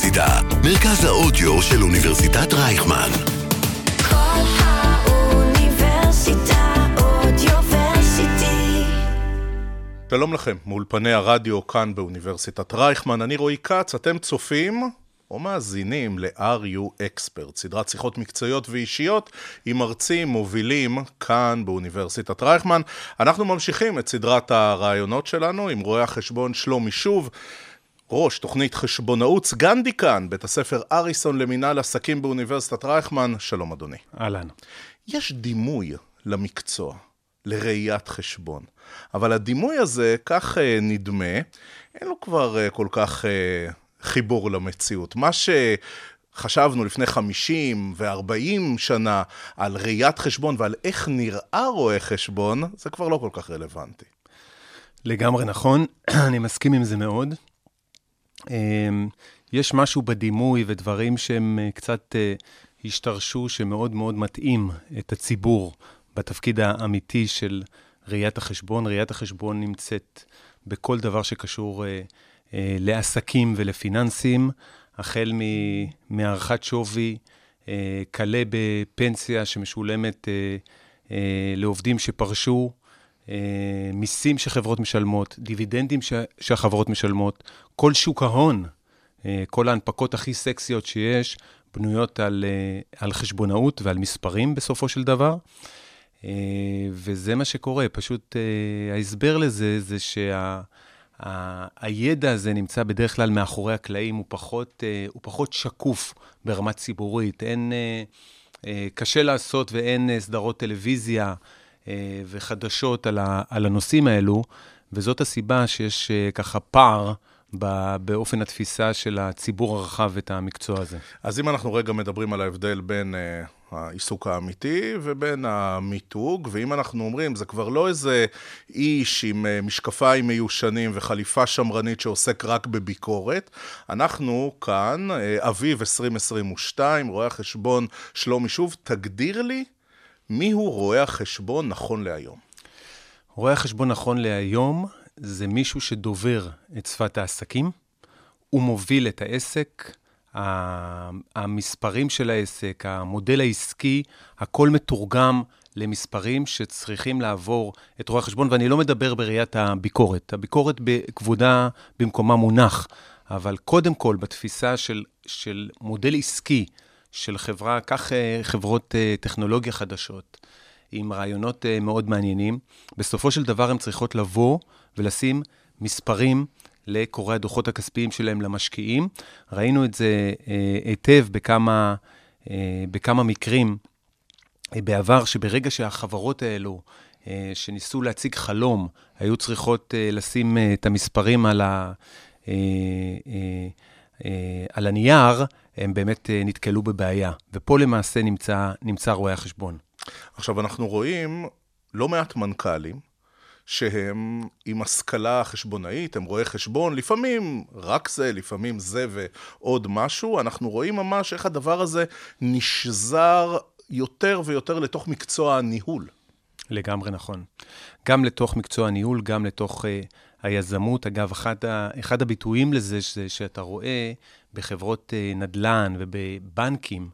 האוניברסיטה, מרכז האודיו של אוניברסיטת רייכמן. כל האוניברסיטה אודיוורסיטי. שלום לכם, מאולפני הרדיו כאן באוניברסיטת רייכמן, אני רועי כץ, אתם צופים או מאזינים ל-RU Expert, סדרת שיחות מקצועיות ואישיות עם מרצים מובילים כאן באוניברסיטת רייכמן. אנחנו ממשיכים את סדרת הרעיונות שלנו עם רואה החשבון שלומי שוב. ראש תוכנית חשבונאות, סגן דיקן, בית הספר אריסון למינהל עסקים באוניברסיטת רייכמן. שלום אדוני. אהלן. יש דימוי למקצוע, לראיית חשבון, אבל הדימוי הזה, כך אה, נדמה, אין לו כבר אה, כל כך אה, חיבור למציאות. מה שחשבנו לפני 50 ו-40 שנה על ראיית חשבון ועל איך נראה רואה חשבון, זה כבר לא כל כך רלוונטי. לגמרי נכון, אני מסכים עם זה מאוד. אמ, יש משהו בדימוי ודברים שהם אה, קצת אה, השתרשו, שמאוד מאוד מתאים את הציבור בתפקיד האמיתי של ראיית החשבון. ראיית החשבון נמצאת בכל דבר שקשור אה, לעסקים ולפיננסים, החל מהערכת שווי, כלה בפנסיה שמשולמת לעובדים שפרשו, מיסים שחברות משלמות, דיבידנדים ש- שהחברות משלמות, כל שוק ההון, אה, כל ההנפקות הכי סקסיות שיש, בנויות על, אה, על חשבונאות ועל מספרים בסופו של דבר. אה, וזה מה שקורה, פשוט אה, ההסבר לזה זה שה... הידע הזה נמצא בדרך כלל מאחורי הקלעים, הוא פחות, אה, הוא פחות שקוף ברמה ציבורית. אין, אה, אה, קשה לעשות ואין אה, סדרות טלוויזיה אה, וחדשות על, ה, על הנושאים האלו, וזאת הסיבה שיש אה, ככה פער באופן התפיסה של הציבור הרחב את המקצוע הזה. אז אם אנחנו רגע מדברים על ההבדל בין אה, העיסוק האמיתי ובין המיתוג, ואם אנחנו אומרים, זה כבר לא איזה איש עם אה, משקפיים מיושנים וחליפה שמרנית שעוסק רק בביקורת, אנחנו כאן, אה, אביב 2022, רואה החשבון שלומי שוב, תגדיר לי מיהו רואה החשבון נכון להיום. רואה החשבון נכון להיום זה מישהו שדובר את שפת העסקים, הוא מוביל את העסק, המספרים של העסק, המודל העסקי, הכל מתורגם למספרים שצריכים לעבור את רואה החשבון, ואני לא מדבר בראיית הביקורת. הביקורת בכבודה במקומה מונח, אבל קודם כל בתפיסה של, של מודל עסקי של חברה, קח אה, חברות אה, טכנולוגיה חדשות, עם רעיונות אה, מאוד מעניינים. בסופו של דבר הן צריכות לבוא ולשים מספרים לקוראי הדוחות הכספיים שלהם למשקיעים. ראינו את זה היטב בכמה, בכמה מקרים בעבר, שברגע שהחברות האלו, שניסו להציג חלום, היו צריכות לשים את המספרים על, ה, על הנייר, הם באמת אה, נתקלו בבעיה. ופה למעשה נמצא, נמצא רואה החשבון. עכשיו, אנחנו רואים לא מעט מנכ"לים שהם עם השכלה חשבונאית, הם רואי חשבון, לפעמים רק זה, לפעמים זה ועוד משהו. אנחנו רואים ממש איך הדבר הזה נשזר יותר ויותר לתוך מקצוע הניהול. לגמרי נכון. גם לתוך מקצוע הניהול, גם לתוך uh, היזמות. אגב, אחד, ה, אחד הביטויים לזה זה שאתה רואה בחברות uh, נדל"ן ובבנקים,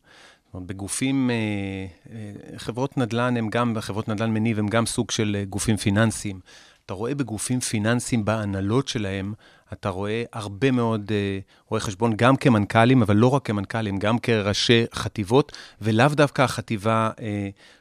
בגופים, uh, uh, חברות נדל"ן הם גם, חברות נדל"ן מניב הם גם סוג של גופים פיננסיים. אתה רואה בגופים פיננסיים בהנהלות שלהם, אתה רואה הרבה מאוד רואי חשבון, גם כמנכ"לים, אבל לא רק כמנכ"לים, גם כראשי חטיבות, ולאו דווקא החטיבה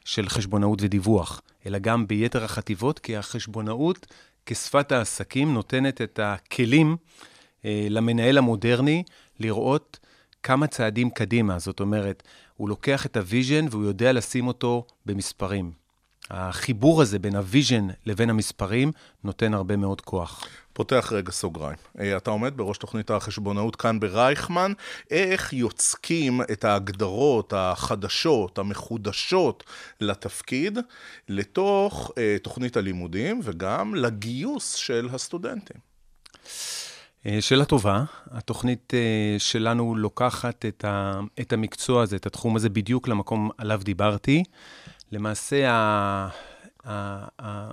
של חשבונאות ודיווח, אלא גם ביתר החטיבות, כי החשבונאות כשפת העסקים נותנת את הכלים אה, למנהל המודרני לראות כמה צעדים קדימה. זאת אומרת, הוא לוקח את ה vision והוא יודע לשים אותו במספרים. החיבור הזה בין ה vision לבין המספרים נותן הרבה מאוד כוח. פותח רגע סוגריים. אה, אתה עומד בראש תוכנית החשבונאות כאן ברייכמן. איך יוצקים את ההגדרות החדשות, המחודשות לתפקיד, לתוך אה, תוכנית הלימודים וגם לגיוס של הסטודנטים? אה, שאלה טובה. התוכנית אה, שלנו לוקחת את, המקצוע הזה, את התחום הזה, בדיוק למקום עליו דיברתי. למעשה, ה, ה, ה,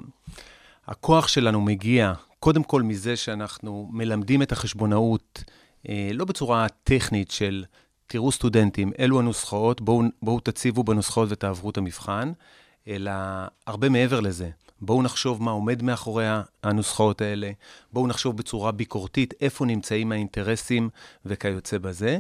הכוח שלנו מגיע קודם כל מזה שאנחנו מלמדים את החשבונאות אה, לא בצורה טכנית של, תראו סטודנטים, אלו הנוסחאות, בואו, בואו תציבו בנוסחאות ותעברו את המבחן, אלא הרבה מעבר לזה. בואו נחשוב מה עומד מאחורי הנוסחאות האלה, בואו נחשוב בצורה ביקורתית איפה נמצאים האינטרסים וכיוצא בזה.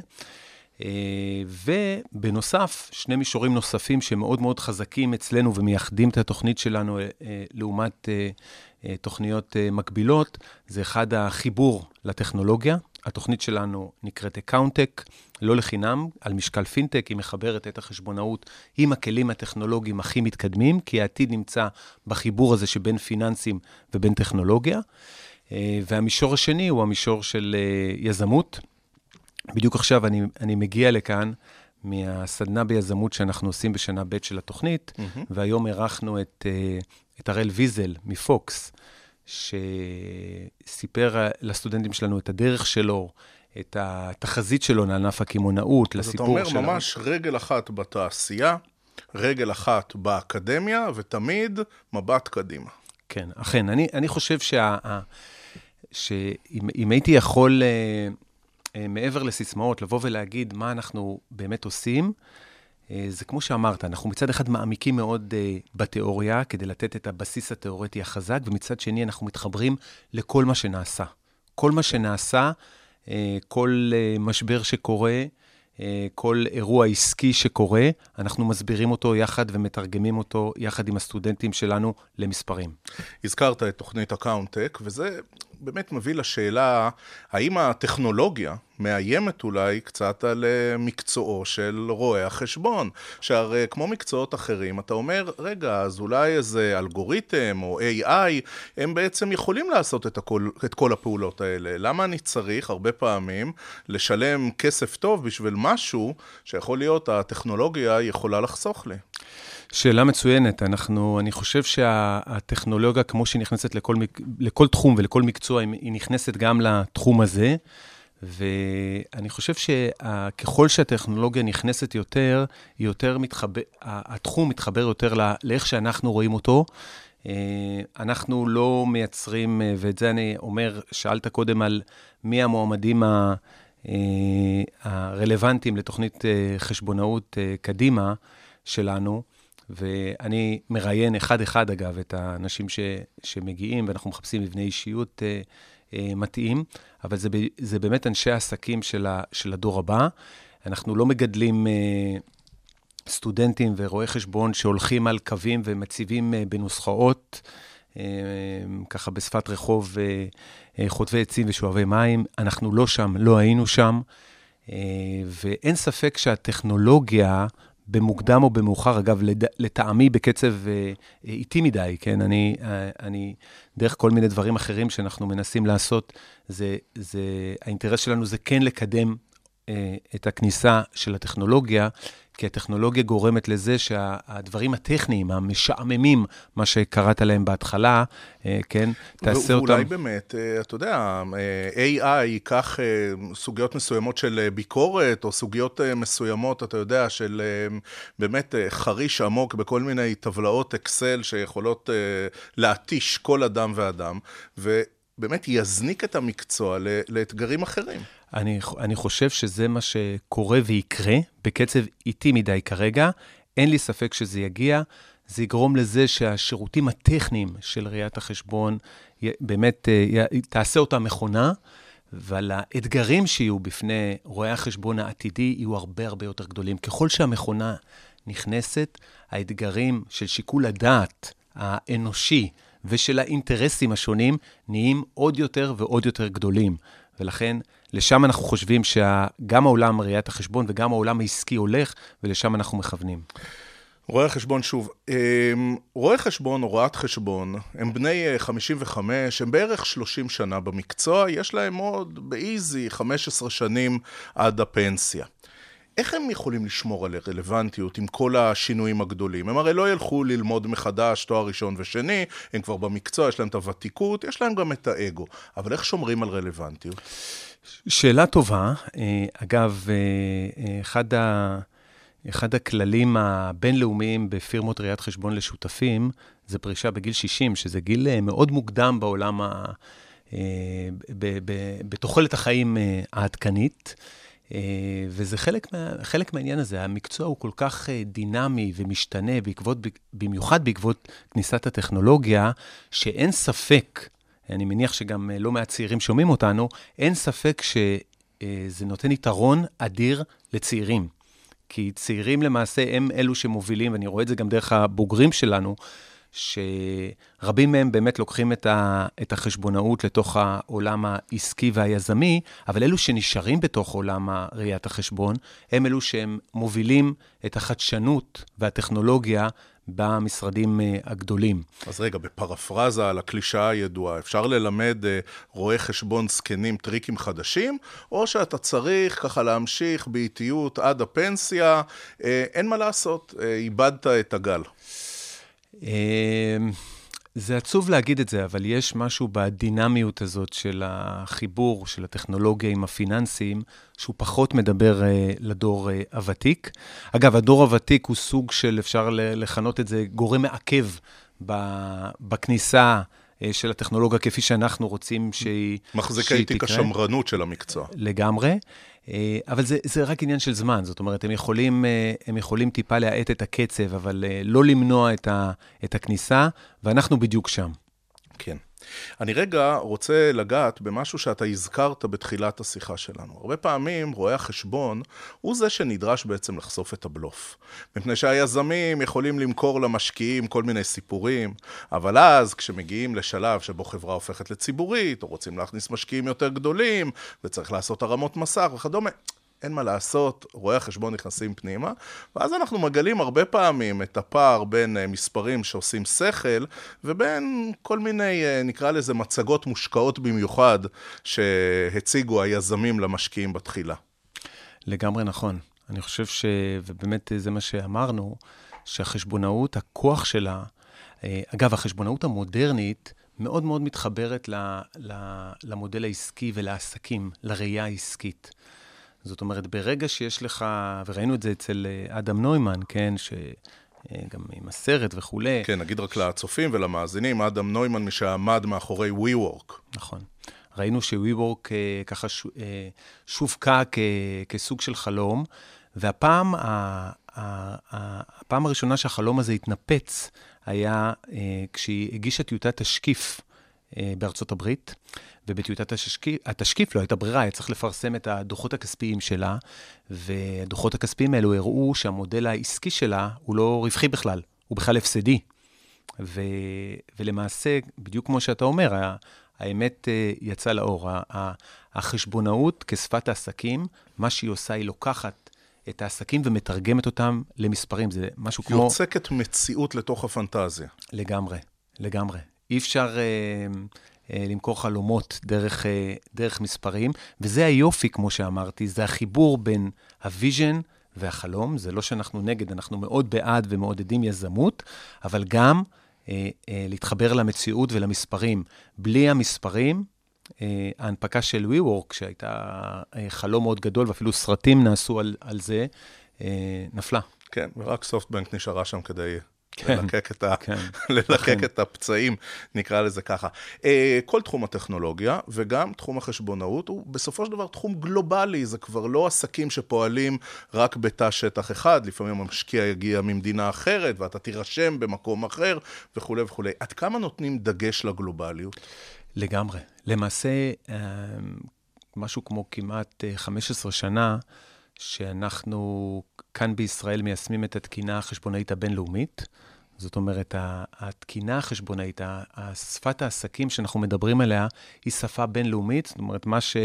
אה, ובנוסף, שני מישורים נוספים שמאוד מאוד חזקים אצלנו ומייחדים את התוכנית שלנו אה, לעומת אה, תוכניות מקבילות, זה אחד החיבור לטכנולוגיה. התוכנית שלנו נקראת AccounTech, לא לחינם, על משקל פינטק, היא מחברת את החשבונאות עם הכלים הטכנולוגיים הכי מתקדמים, כי העתיד נמצא בחיבור הזה שבין פיננסים ובין טכנולוגיה. והמישור השני הוא המישור של יזמות. בדיוק עכשיו אני, אני מגיע לכאן מהסדנה ביזמות שאנחנו עושים בשנה ב' של התוכנית, mm-hmm. והיום אירחנו את, אה, את הראל ויזל מפוקס, שסיפר לסטודנטים שלנו את הדרך שלו, את התחזית שלו לענף הקמעונאות, לסיפור שלנו. אז אתה אומר שלנו. ממש רגל אחת בתעשייה, רגל אחת באקדמיה, ותמיד מבט קדימה. כן, אכן. אני, אני חושב שה, שאם הייתי יכול... אה, מעבר לסיסמאות, לבוא ולהגיד מה אנחנו באמת עושים, אה, זה כמו שאמרת, אנחנו מצד אחד מעמיקים מאוד אה, בתיאוריה כדי לתת את הבסיס התיאורטי החזק, ומצד שני אנחנו מתחברים לכל מה שנעשה. כל מה שנעשה, כל משבר שקורה, כל אירוע עסקי שקורה, אנחנו מסבירים אותו יחד ומתרגמים אותו יחד עם הסטודנטים שלנו למספרים. הזכרת את תוכנית AccounTech, וזה באמת מביא לשאלה, האם הטכנולוגיה מאיימת אולי קצת על אה, מקצועו של רואה החשבון? שהרי כמו מקצועות אחרים, אתה אומר, רגע, אז אולי איזה אלגוריתם או AI, הם בעצם יכולים לעשות את, הכל, את כל הפעולות האלה. למה אני צריך הרבה פעמים לשלם כסף טוב בשביל משהו שיכול להיות הטכנולוגיה יכולה לחסוך לי? שאלה מצוינת. אנחנו, אני חושב שהטכנולוגיה, כמו שהיא נכנסת לכל, לכל תחום ולכל מקצוע, היא נכנסת גם לתחום הזה. ואני חושב שככל שהטכנולוגיה נכנסת יותר, יותר מתחבר, התחום מתחבר יותר לאיך שאנחנו רואים אותו. אה, אנחנו לא מייצרים, אה, ואת זה אני אומר, שאלת קודם על מי המועמדים אה, הרלוונטיים לתוכנית חשבונאות קדימה שלנו. ואני מראיין אחד-אחד, אגב, את האנשים ש, שמגיעים, ואנחנו מחפשים מבנה אישיות מתאים, אבל זה, זה באמת אנשי העסקים של, של הדור הבא. אנחנו לא מגדלים אה, סטודנטים ורואי חשבון שהולכים על קווים ומציבים אה, בנוסחאות, אה, ככה בשפת רחוב, אה, אה, חוטבי עצים ושואבי מים. אנחנו לא שם, לא היינו שם, אה, ואין ספק שהטכנולוגיה, במוקדם או במאוחר, אגב, לטעמי בקצב אה, איטי מדי, כן? אני, אה, אני, דרך כל מיני דברים אחרים שאנחנו מנסים לעשות, זה, זה, האינטרס שלנו זה כן לקדם אה, את הכניסה של הטכנולוגיה כי הטכנולוגיה גורמת לזה שהדברים הטכניים, המשעממים, מה שקראת להם בהתחלה, אה, כן, תעשה אותם... ואולי באמת, אה, אתה יודע, אה, AI ייקח סוגיות מסוימות של ביקורת, או סוגיות מסוימות, אתה יודע, של באמת חריש עמוק בכל מיני טבלאות אקסל שיכולות להתיש כל אדם ואדם, ובאמת יזניק את המקצוע לאתגרים אחרים. אני, אני חושב שזה מה שקורה ויקרה בקצב איטי מדי כרגע. אין לי ספק שזה יגיע. זה יגרום לזה שהשירותים הטכניים של ראיית החשבון, באמת אה, תעשה אותם מכונה, אבל האתגרים שיהיו בפני רואי החשבון העתידי יהיו הרבה הרבה יותר גדולים. ככל שהמכונה נכנסת, האתגרים של שיקול הדעת האנושי ושל האינטרסים השונים נהיים עוד יותר ועוד יותר גדולים. ולכן לשם אנחנו חושבים שגם העולם ראיית החשבון וגם העולם העסקי הולך, ולשם אנחנו מכוונים. רואי החשבון, שוב, אמ, רואי חשבון או רואת חשבון, הם בני 55, אה, הם בערך 30 שנה במקצוע, יש להם עוד באיזי 15 שנים עד הפנסיה. איך הם יכולים לשמור על הרלוונטיות עם כל השינויים הגדולים? הם הרי לא ילכו ללמוד מחדש תואר ראשון ושני, הם כבר במקצוע, יש להם את הוותיקות, יש להם גם את האגו. אבל איך שומרים על רלוונטיות? שאלה טובה. אה, אגב, אה, אה, אחד, ה, אחד הכללים הבינלאומיים בפירמות ראיית חשבון לשותפים, זה פרישה בגיל 60, שזה גיל מאוד מוקדם בעולם ב- בתוחלת החיים העדכנית. אה, וזה חלק, מה, חלק מהעניין הזה. המקצוע הוא כל כך אה, דינמי ומשתנה, בעקבות, במיוחד בעקבות כניסת הטכנולוגיה, שאין ספק, אני מניח שגם אה, לא מעט צעירים שומעים אותנו, אין ספק שזה נותן יתרון אדיר לצעירים. כי צעירים למעשה הם אלו שמובילים, ואני רואה את זה גם דרך הבוגרים שלנו, שרבים מהם באמת לוקחים את, ה, את החשבונאות לתוך העולם העסקי והיזמי, אבל אלו שנשארים בתוך עולם ראיית החשבון, הם אלו שהם מובילים את החדשנות והטכנולוגיה במשרדים אה, הגדולים. אז רגע, בפרפרזה על הקלישאה הידועה, אפשר ללמד אה, רואי חשבון זקנים טריקים חדשים, או שאתה צריך ככה להמשיך באיטיות עד הפנסיה, אה, אין מה לעשות, איבדת את הגל. אמ, זה עצוב להגיד את זה, אבל יש משהו בדינמיות הזאת של החיבור של הטכנולוגיה עם הפיננסים, שהוא פחות מדבר uh, לדור uh, הוותיק. אגב, הדור הוותיק הוא סוג של, אפשר לכנות את זה, גורם מעכב בכניסה uh, של הטכנולוגיה כפי שאנחנו רוצים שהיא, מחזיקי תיק השמרנות של המקצוע. לגמרי. אה, אבל זה, זה רק עניין של זמן, זאת אומרת, הם יכולים, אה, הם יכולים טיפה להאט את הקצב, אבל אה, לא למנוע את, ה, את הכניסה, ואנחנו בדיוק שם. כן. אני רגע רוצה לגעת במשהו שאתה הזכרת בתחילת השיחה שלנו. הרבה פעמים רואה החשבון הוא זה שנדרש בעצם לחשוף את הבלוף. מפני שהיזמים יכולים למכור למשקיעים כל מיני סיפורים, אבל אז כשמגיעים לשלב שבו חברה הופכת לציבורית, או רוצים להכניס משקיעים יותר גדולים, וצריך לעשות הרמות מסך וכדומה, אין מה לעשות, רואי החשבון נכנסים פנימה, ואז אנחנו מגלים הרבה פעמים את הפער בין אה, מספרים שעושים שכל, ובין כל מיני, אה, נקרא לזה, מצגות מושקעות במיוחד, שהציגו היזמים למשקיעים בתחילה. לגמרי נכון. אני חושב ש... ובאמת זה מה שאמרנו, שהחשבונאות, הכוח שלה, אה, אגב, החשבונאות המודרנית, מאוד מאוד מתחברת למודל העסקי ולעסקים, לראייה העסקית. זאת אומרת, ברגע שיש לך, וראינו את זה אצל אה, אדם נוימן, כן, ש... אה, גם עם הסרט וכולי. כן, נגיד רק לצופים ולמאזינים, אדם נוימן, מי שעמד מאחורי WeWork. נכון. ראינו ש-WeWork אה, ככה שווקה כסוג של חלום, והפעם, הפעם הראשונה שהחלום הזה התנפץ היה כשהיא הגישה טיוטת תשקיף בארצות הברית. ובטיוטת התשקיף, התשקיף לא הייתה ברירה, היה צריך לפרסם את הדוחות הכספיים שלה, והדוחות הכספיים האלו הראו שהמודל העסקי שלה הוא לא רווחי בכלל, הוא בכלל הפסדי. ו, ולמעשה, בדיוק כמו שאתה אומר, האמת אה, יצאה לאור. החשבונאות כשפת העסקים, מה שהיא עושה, היא לוקחת את העסקים ומתרגמת אותם למספרים. זה משהו כמו... יוצקת מציאות לתוך הפנטזיה. לגמרי, לגמרי. אי אפשר... אה, אה, למכור חלומות דרך, אה, דרך מספרים, וזה היופי, כמו שאמרתי, זה החיבור בין ה vision והחלום. זה לא שאנחנו נגד, אנחנו מאוד בעד ומעודדים יזמות, אבל גם אה, אה, להתחבר למציאות ולמספרים. בלי המספרים, אה, ההנפקה של WeWork, שהייתה אה, חלום מאוד גדול, ואפילו סרטים נעשו על, על זה, אה, נפלה. כן, ורק סופטבנק נשארה שם כדי כן, ללקק, את, ה... כן, ללקק כן. את הפצעים, נקרא לזה ככה. אה, כל תחום הטכנולוגיה וגם תחום החשבונאות הוא בסופו של דבר תחום גלובלי, זה כבר לא עסקים שפועלים רק בתא שטח אחד, לפעמים המשקיע יגיע ממדינה אחרת ואתה תירשם במקום אחר וכולי וכולי. עד כמה נותנים דגש לגלובליות? לגמרי. למעשה, אה, משהו כמו כמעט 15 אה, שנה, שאנחנו כאן בישראל מיישמים את התקינה החשבונאית הבינלאומית. זאת אומרת, התקינה החשבונאית, שפת העסקים שאנחנו מדברים עליה, היא שפה בינלאומית. זאת אומרת, מה ש...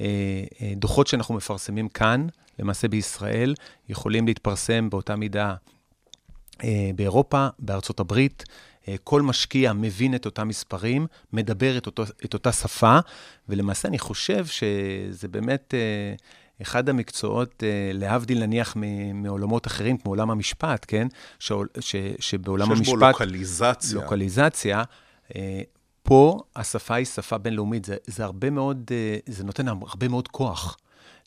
אה, אה, דוחות שאנחנו מפרסמים כאן, למעשה בישראל, יכולים להתפרסם באותה מידה אה, באירופה, בארצות הברית. כל משקיע מבין את אותם מספרים, מדבר את, אותו, את אותה שפה, ולמעשה אני חושב שזה באמת אחד המקצועות, אה, להבדיל נניח מעולמות אחרים, כמו עולם המשפט, כן? ש, ש, שבעולם המשפט... שיש בו לוקליזציה. לוקליזציה. אה, פה השפה היא שפה בינלאומית, זה, זה הרבה מאוד, אה, זה נותן הרבה מאוד כוח.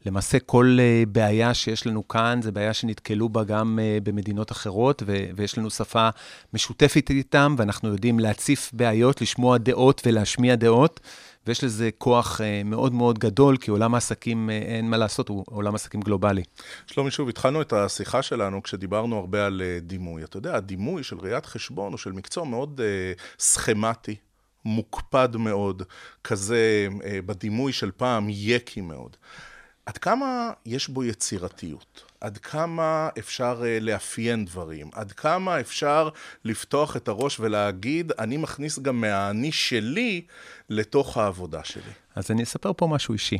למעשה כל בעיה שיש לנו כאן, זו בעיה שנתקלו בה גם במדינות אחרות, ו- ויש לנו שפה משותפת איתם, ואנחנו יודעים להציף בעיות, לשמוע דעות ולהשמיע דעות, ויש לזה כוח אה, מאוד מאוד גדול, כי עולם העסקים, אה, אין מה לעשות, הוא עולם עסקים גלובלי. שלומי, שוב, התחלנו את השיחה שלנו כשדיברנו הרבה על אה, דימוי. אתה יודע, הדימוי של ראיית חשבון הוא של מקצוע מאוד אה, סכמטי, מוקפד מאוד, כזה אה, בדימוי של פעם יקי מאוד. עד כמה יש בו יצירתיות? עד כמה אפשר אה, לאפיין דברים? עד כמה אפשר לפתוח את הראש ולהגיד, אני מכניס גם מהאני שלי לתוך העבודה שלי? אז אני אספר פה משהו אישי.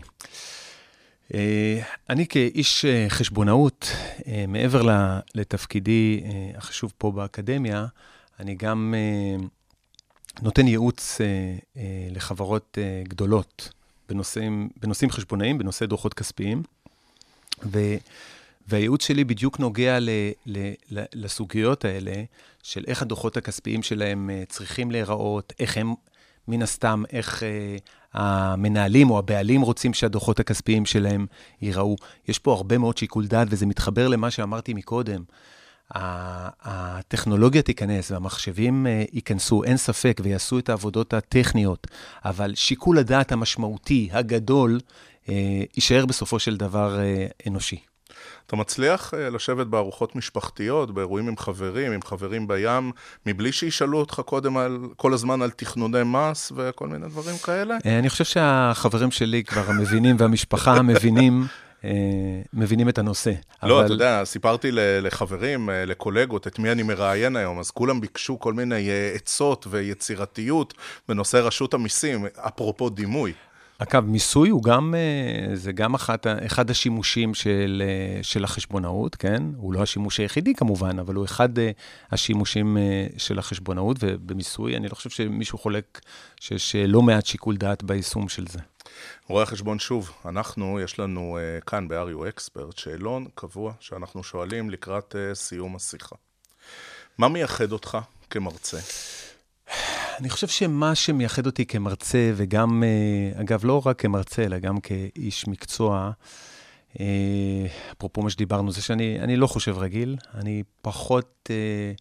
אה, אני כאיש אה, חשבונאות, מעבר לתפקידי החשוב פה באקדמיה, אני גם נותן ייעוץ לחברות גדולות בנושאים, בנושאים חשבונאיים, בנושאי דוחות כספיים. ו, והייעוץ שלי בדיוק נוגע ל, ל, ל, לסוגיות האלה, של איך הדוחות הכספיים שלהם אה, צריכים להיראות, איך הם, מן הסתם, איך אה, המנהלים או הבעלים רוצים שהדוחות הכספיים שלהם ייראו. יש פה הרבה מאוד שיקול דעת, וזה מתחבר למה שאמרתי מקודם. הטכנולוגיה תיכנס והמחשבים אה, ייכנסו, אין ספק, ויעשו את העבודות הטכניות, אבל שיקול הדעת המשמעותי, הגדול, אה, יישאר בסופו של דבר אה, אנושי. אתה מצליח לשבת בארוחות משפחתיות, באירועים עם חברים, עם חברים בים, מבלי שישאלו אותך קודם על, כל הזמן על תכנוני מס וכל מיני דברים כאלה? אני חושב שהחברים שלי כבר המבינים והמשפחה מבינים, מבינים את הנושא. לא, אתה יודע, סיפרתי לחברים, אה, לקולגות, את מי אני מראיין היום, אז כולם ביקשו כל מיני אה, עצות ויצירתיות בנושא רשות המיסים, אפרופו דימוי. אגב, מיסוי הוא גם, אה, זה גם אחת, אחד השימושים של, אה, של החשבונאות, כן? הוא לא השימוש היחידי כמובן, אבל הוא אחד אה, השימושים אה, של החשבונאות, ובמיסוי אני לא חושב שמישהו חולק שיש אה, לא מעט שיקול דעת ביישום של זה. רואה חשבון, שוב, אנחנו, יש לנו uh, כאן ב-RU Expert שאלון קבוע שאנחנו שואלים לקראת uh, סיום השיחה. מה מייחד אותך כמרצה? אני חושב שמה שמייחד אותי כמרצה, וגם, אה, אגב, לא רק כמרצה, אלא גם כאיש מקצוע, אה, אפרופו מה שדיברנו, זה שאני אני לא חושב רגיל, אני פחות, אה,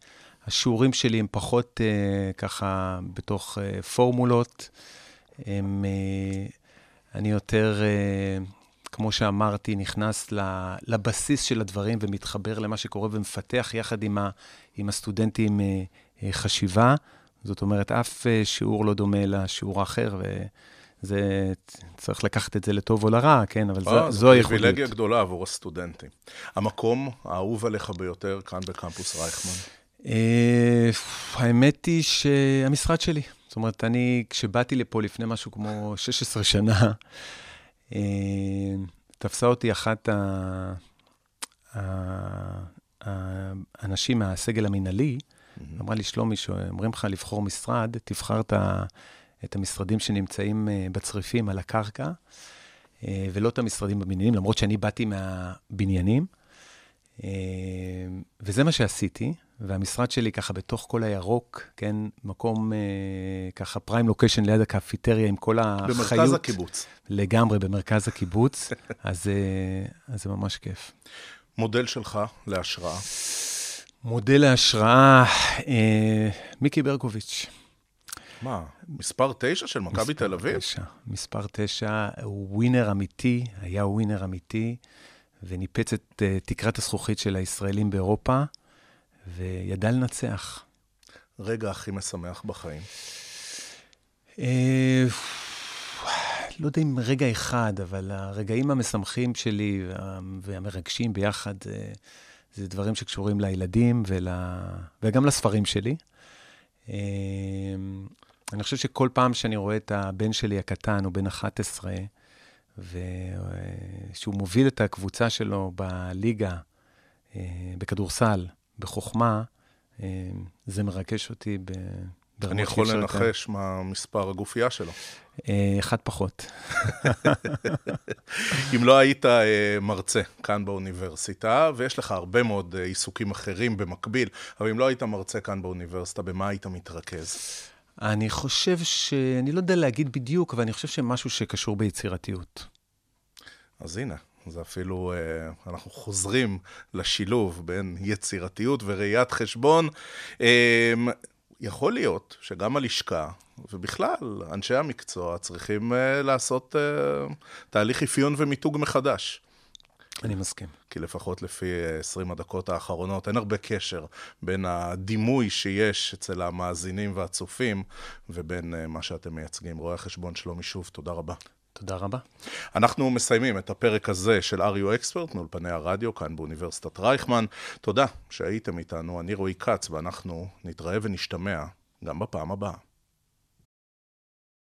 השיעורים שלי הם פחות אה, ככה בתוך אה, פורמולות, הם, אה, אני יותר, אה, כמו שאמרתי, נכנס לבסיס של הדברים ומתחבר למה שקורה ומפתח יחד עם, ה, עם הסטודנטים אה, אה, חשיבה. זאת אומרת, אף שיעור לא דומה לשיעור האחר, וזה, צריך לקחת את זה לטוב או לרע, כן? אבל זו, זו הייחודיות. פריבילגיה גדולה עבור הסטודנטים. המקום האהוב עליך ביותר כאן בקמפוס רייכמן. האמת היא שהמשרד שלי, זאת אומרת, אני, כשבאתי לפה לפני משהו כמו 16 שנה, אה, תפסה אותי אחת האנשים מהסגל המינהלי, אמרה לי, שלומי, שאומרים לך לבחור משרד, תבחר את, ה, את המשרדים שנמצאים אה, בצריפים על הקרקע, אה, ולא את המשרדים בבניינים, למרות שאני באתי מהבניינים. וזה מה שעשיתי, והמשרד שלי ככה בתוך כל הירוק, כן, מקום אה, ככה פריים לוקיישן ליד הקפיטריה עם כל החיות. במרכז הקיבוץ. לגמרי במרכז הקיבוץ, אז, אה, אז זה ממש כיף. מודל שלך להשראה. מודל להשראה, אה, מיקי ברקוביץ'. מה, מספר תשע של מכבי תל אביב? תשע. מספר תשע, הוא ווינר אמיתי, היה ווינר אמיתי, וניפץ את אה, תקרת הזכוכית של הישראלים באירופה, וידע לנצח. רגע הכי משמח בחיים. אה, לא יודע אם רגע אחד, אבל הרגעים המשמחים שלי וה- והמרגשים ביחד, זה, זה דברים שקשורים לילדים ול, וגם לספרים שלי. אה, אני חושב שכל פעם שאני רואה את הבן שלי הקטן, הוא בן 11, ושהוא מוביל את הקבוצה שלו בליגה, אה, בכדורסל, בחוכמה, אה, זה מרגש אותי ב... ברמות אני יכול. לנחש מה מספר הגופייה שלו. אה, אחד פחות. אם לא היית אה, מרצה כאן באוניברסיטה, ויש לך הרבה מאוד אה, עיסוקים אחרים במקביל, אבל אם לא היית מרצה כאן באוניברסיטה, במה היית מתרכז? אני חושב ש... אני לא יודע להגיד בדיוק, אבל אני חושב שמשהו שקשור ביצירתיות. אז הנה, זה אפילו, אה, אנחנו חוזרים לשילוב בין יצירתיות וראיית חשבון. אה, יכול להיות שגם הלשכה, ובכלל, אנשי המקצוע צריכים אה, לעשות אה, תהליך אפיון ומיתוג מחדש. אני מסכים. כי לפחות לפי אה, 20 הדקות האחרונות, אין הרבה קשר בין הדימוי שיש אצל המאזינים והצופים, ובין מה שאתם מייצגים. רואה החשבון שלומי שוב, תודה רבה. תודה רבה. אנחנו מסיימים את הפרק הזה של אריו אקספרט מאולפני הרדיו כאן באוניברסיטת רייכמן. תודה שהייתם איתנו, אני רועי כץ, ואנחנו נתראה ונשתמע גם בפעם הבאה.